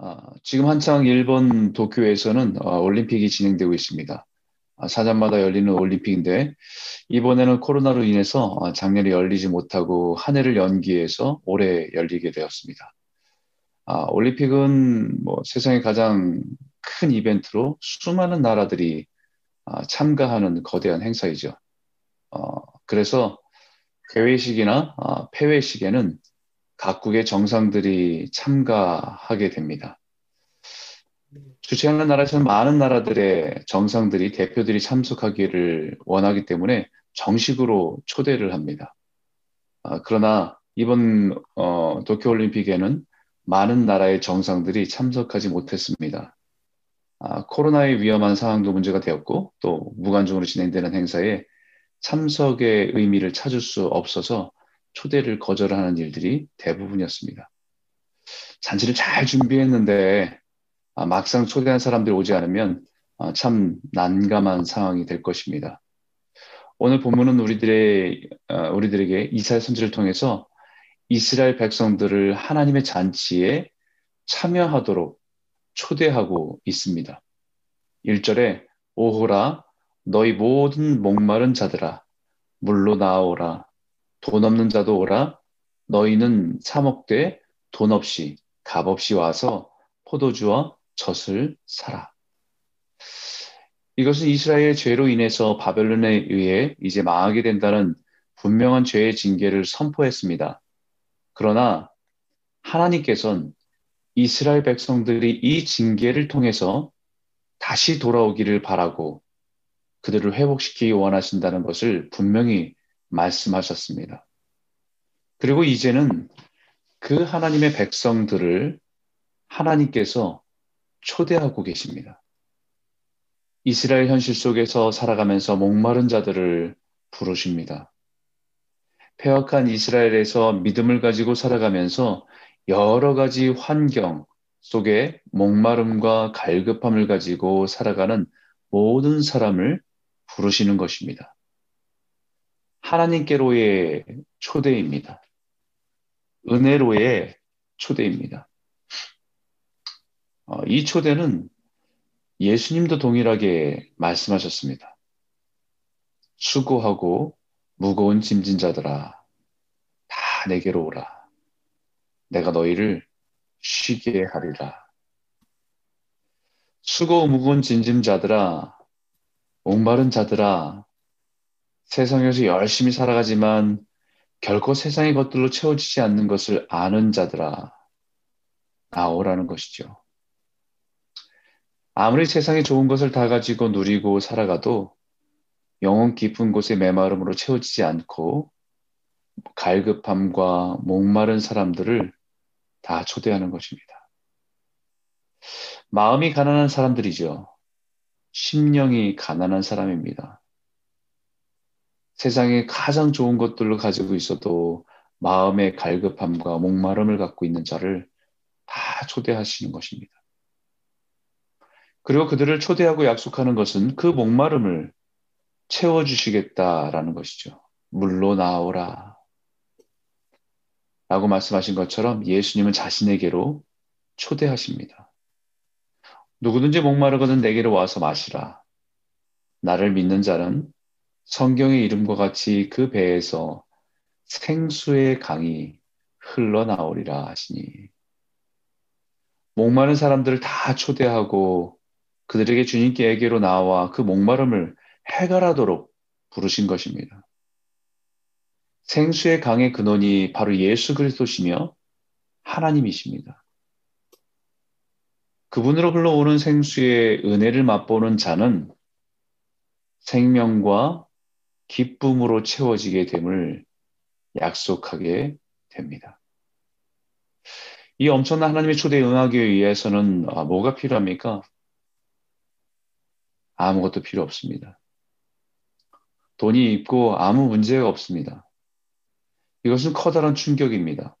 아, 지금 한창 일본 도쿄에서는 어, 올림픽이 진행되고 있습니다. 아, 4년마다 열리는 올림픽인데 이번에는 코로나로 인해서 어, 작년에 열리지 못하고 한 해를 연기해서 올해 열리게 되었습니다. 아, 올림픽은 뭐 세상의 가장 큰 이벤트로 수많은 나라들이 아, 참가하는 거대한 행사이죠. 어, 그래서 개회식이나 아, 폐회식에는 각국의 정상들이 참가하게 됩니다. 주최하는 나라에서는 많은 나라들의 정상들이 대표들이 참석하기를 원하기 때문에 정식으로 초대를 합니다. 아, 그러나 이번 어, 도쿄올림픽에는 많은 나라의 정상들이 참석하지 못했습니다. 아, 코로나의 위험한 상황도 문제가 되었고 또 무관중으로 진행되는 행사에 참석의 의미를 찾을 수 없어서 초대를 거절하는 일들이 대부분이었습니다. 잔치를 잘 준비했는데 아, 막상 초대한 사람들이 오지 않으면 아, 참 난감한 상황이 될 것입니다. 오늘 본문은 우리들의 아, 우리들에게 이사야 선지를 통해서 이스라엘 백성들을 하나님의 잔치에 참여하도록 초대하고 있습니다. 1절에 오호라 너희 모든 목마른 자들아 물로 나오라 돈 없는 자도 오라. 너희는 사 먹되 돈 없이 값 없이 와서 포도주와 젖을 사라. 이것은 이스라엘의 죄로 인해서 바벨론에 의해 이제 망하게 된다는 분명한 죄의 징계를 선포했습니다. 그러나 하나님께서는 이스라엘 백성들이 이 징계를 통해서 다시 돌아오기를 바라고 그들을 회복시키기 원하신다는 것을 분명히 말씀하셨습니다. 그리고 이제는 그 하나님의 백성들을 하나님께서 초대하고 계십니다. 이스라엘 현실 속에서 살아가면서 목마른 자들을 부르십니다. 폐역한 이스라엘에서 믿음을 가지고 살아가면서 여러 가지 환경 속에 목마름과 갈급함을 가지고 살아가는 모든 사람을 부르시는 것입니다. 하나님께로의 초대입니다. 은혜로의 초대입니다. 어, 이 초대는 예수님도 동일하게 말씀하셨습니다. 수고하고 무거운 짐진 자들아, 다 내게로 오라. 내가 너희를 쉬게 하리라. 수고 무거운 짐진 자들아, 목마른 자들아, 세상에서 열심히 살아가지만 결코 세상의 것들로 채워지지 않는 것을 아는 자들아 나오라는 것이죠. 아무리 세상에 좋은 것을 다 가지고 누리고 살아가도 영혼 깊은 곳의 메마름으로 채워지지 않고 갈급함과 목마른 사람들을 다 초대하는 것입니다. 마음이 가난한 사람들이죠. 심령이 가난한 사람입니다. 세상에 가장 좋은 것들로 가지고 있어도 마음의 갈급함과 목마름을 갖고 있는 자를 다 초대하시는 것입니다. 그리고 그들을 초대하고 약속하는 것은 그 목마름을 채워주시겠다라는 것이죠. 물로 나오라. 라고 말씀하신 것처럼 예수님은 자신에게로 초대하십니다. 누구든지 목마르거든 내게로 와서 마시라. 나를 믿는 자는 성경의 이름과 같이 그 배에서 생수의 강이 흘러나오리라 하시니 목마른 사람들을 다 초대하고 그들에게 주님께에게로 나와 그 목마름을 해결하도록 부르신 것입니다. 생수의 강의 근원이 바로 예수 그리스도시며 하나님이십니다. 그분으로 흘러오는 생수의 은혜를 맛보는 자는 생명과 기쁨으로 채워지게 됨을 약속하게 됩니다. 이 엄청난 하나님의 초대에 응하기 위해서는 아, 뭐가 필요합니까? 아무것도 필요 없습니다. 돈이 있고 아무 문제가 없습니다. 이것은 커다란 충격입니다.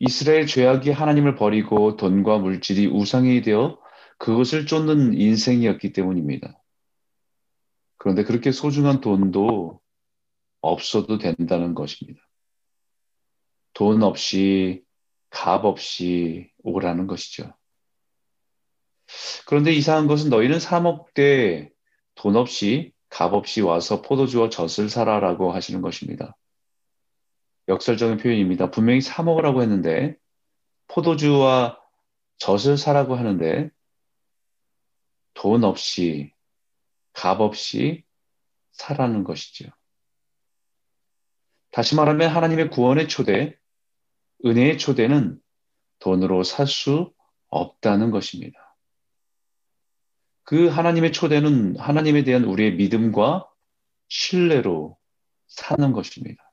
이스라엘 죄악이 하나님을 버리고 돈과 물질이 우상이 되어 그것을 쫓는 인생이었기 때문입니다. 그런데 그렇게 소중한 돈도 없어도 된다는 것입니다. 돈 없이 값 없이 오라는 것이죠. 그런데 이상한 것은 너희는 사먹되 돈 없이 값 없이 와서 포도주와 젖을 사라라고 하시는 것입니다. 역설적인 표현입니다. 분명히 사 먹으라고 했는데 포도주와 젖을 사라고 하는데 돈 없이 값 없이 사라는 것이죠. 다시 말하면 하나님의 구원의 초대, 은혜의 초대는 돈으로 살 수 없다는 것입니다. 그 하나님의 초대는 하나님에 대한 우리의 믿음과 신뢰로 사는 것입니다.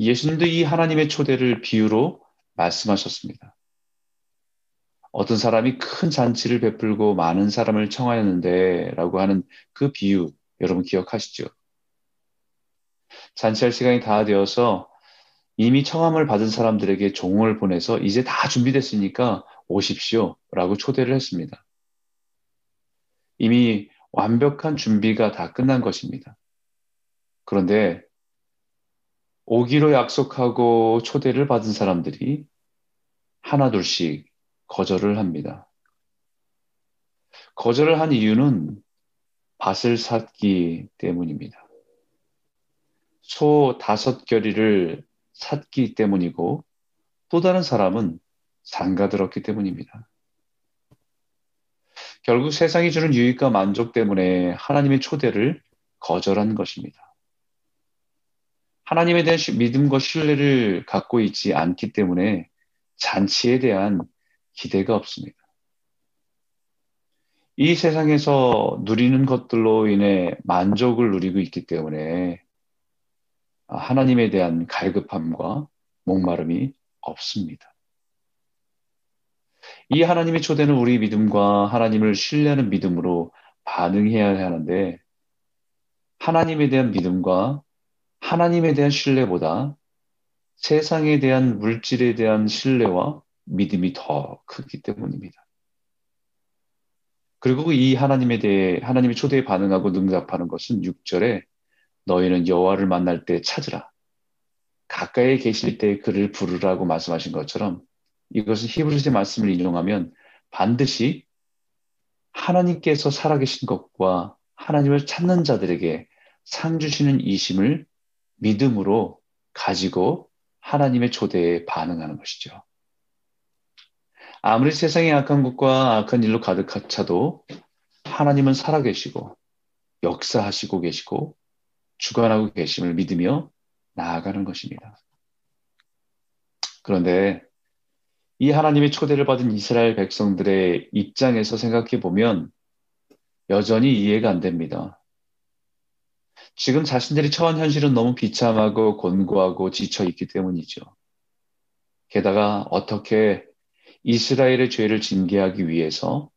예수님도 이 하나님의 초대를 비유로 말씀하셨습니다. 어떤 사람이 큰 잔치를 베풀고 많은 사람을 청하였는데 라고 하는 그 비유 여러분 기억하시죠? 잔치할 시간이 다 되어서 이미 청함을 받은 사람들에게 종을 보내서 이제 다 준비됐으니까 오십시오. 라고 초대를 했습니다. 이미 완벽한 준비가 다 끝난 것입니다. 그런데 오기로 약속하고 초대를 받은 사람들이 하나둘씩 거절을 합니다. 거절을 한 이유는 밭을 샀기 때문입니다. 소 다섯 결의를 샀기 때문이고 또 다른 사람은 상가 들었기 때문입니다. 결국 세상이 주는 유익과 만족 때문에 하나님의 초대를 거절한 것입니다. 하나님에 대한 믿음과 신뢰를 갖고 있지 않기 때문에 잔치에 대한 기대가 없습니다. 이 세상에서 누리는 것들로 인해 만족을 누리고 있기 때문에 하나님에 대한 갈급함과 목마름이 없습니다. 이 하나님의 초대는 우리 믿음과 하나님을 신뢰하는 믿음으로 반응해야 하는데 하나님에 대한 믿음과 하나님에 대한 신뢰보다 세상에 대한 물질에 대한 신뢰와 믿음이 더 크기 때문입니다. 그리고 이 하나님에 대해 하나님의 초대에 반응하고 능답하는 것은 6절에 너희는 여호와를 만날 때 찾으라. 가까이 계실 때 그를 부르라고 말씀하신 것처럼 이것은 히브리스의 말씀을 인용하면 반드시 하나님께서 살아계신 것과 하나님을 찾는 자들에게 상 주시는 이심을 믿음으로 가지고 하나님의 초대에 반응하는 것이죠. 아무리 세상의 악한 것과 악한 일로 가득 차도 하나님은 살아계시고 역사하시고 계시고 주관하고 계심을 믿으며 나아가는 것입니다. 그런데 이 하나님의 초대를 받은 이스라엘 백성들의 입장에서 생각해 보면 여전히 이해가 안 됩니다. 지금 자신들이 처한 현실은 너무 비참하고 곤고하고 지쳐 있기 때문이죠. 게다가 어떻게 이스라엘의 죄를 징계하기 위해서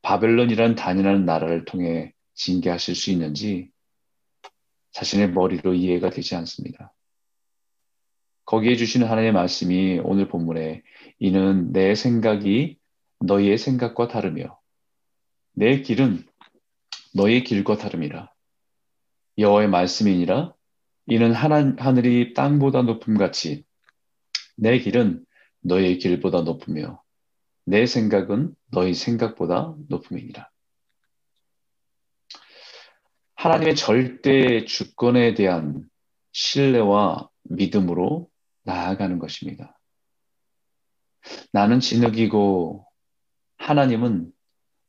바벨론이란 단연한 나라를 통해 징계하실 수 있는지 자신의 머리로 이해가 되지 않습니다. 거기에 주시는 하나님의 말씀이 오늘 본문에 이는 내 생각이 너희의 생각과 다르며 내 길은 너희의 길과 다름이라. 여호와의 말씀이니라 이는 하늘이 땅보다 높음 같이 내 길은 너희의 길보다 높으며 내 생각은 너희 생각보다 높음이니라. 하나님의 절대 주권에 대한 신뢰와 믿음으로 나아가는 것입니다. 나는 진흙이고 하나님은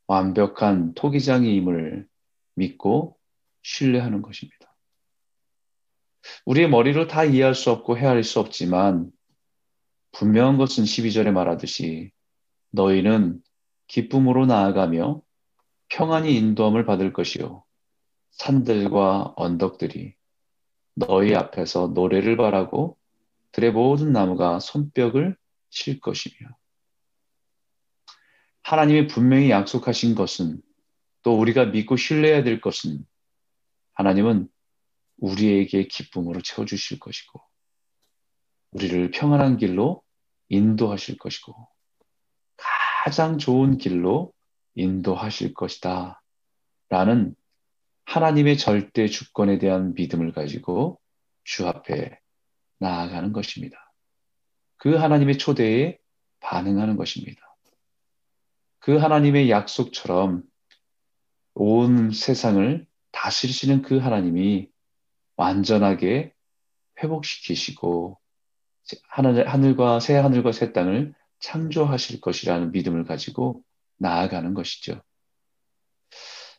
완벽한 토기장이임을 믿고 신뢰하는 것입니다. 우리의 머리로 다 이해할 수 없고 헤아릴 수 없지만 분명한 것은 12절에 말하듯이 너희는 기쁨으로 나아가며 평안히 인도함을 받을 것이요. 산들과 언덕들이 너희 앞에서 노래를 바라고 들의 모든 나무가 손뼉을 칠 것이며 하나님이 분명히 약속하신 것은 또 우리가 믿고 신뢰해야 될 것은 하나님은 우리에게 기쁨으로 채워주실 것이고 우리를 평안한 길로 인도하실 것이고 가장 좋은 길로 인도하실 것이다. 라는 하나님의 절대 주권에 대한 믿음을 가지고 주 앞에 나아가는 것입니다. 그 하나님의 초대에 반응하는 것입니다. 그 하나님의 약속처럼 온 세상을 다스리시는 그 하나님이 완전하게 회복시키시고 하늘, 하늘과 새 하늘과 새 땅을 창조하실 것이라는 믿음을 가지고 나아가는 것이죠.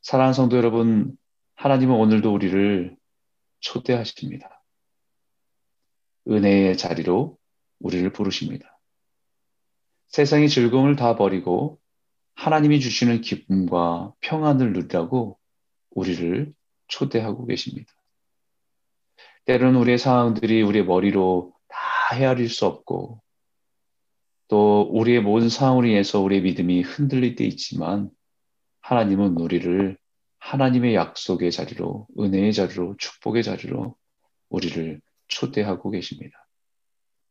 사랑하는 성도 여러분, 하나님은 오늘도 우리를 초대하십니다. 은혜의 자리로 우리를 부르십니다. 세상의 즐거움을 다 버리고 하나님이 주시는 기쁨과 평안을 누리라고 우리를 초대하고 계십니다. 때로는 우리의 상황들이 우리의 머리로 다 헤아릴 수 없고 또 우리의 모든 상황으로 인해서 우리의 믿음이 흔들릴 때 있지만 하나님은 우리를 하나님의 약속의 자리로 은혜의 자리로 축복의 자리로 우리를 초대하고 계십니다.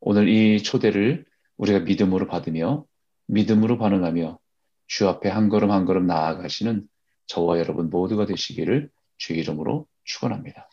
오늘 이 초대를 우리가 믿음으로 받으며 믿음으로 반응하며 주 앞에 한 걸음 한 걸음 나아가시는 저와 여러분 모두가 되시기를 주의 이름으로 축원합니다.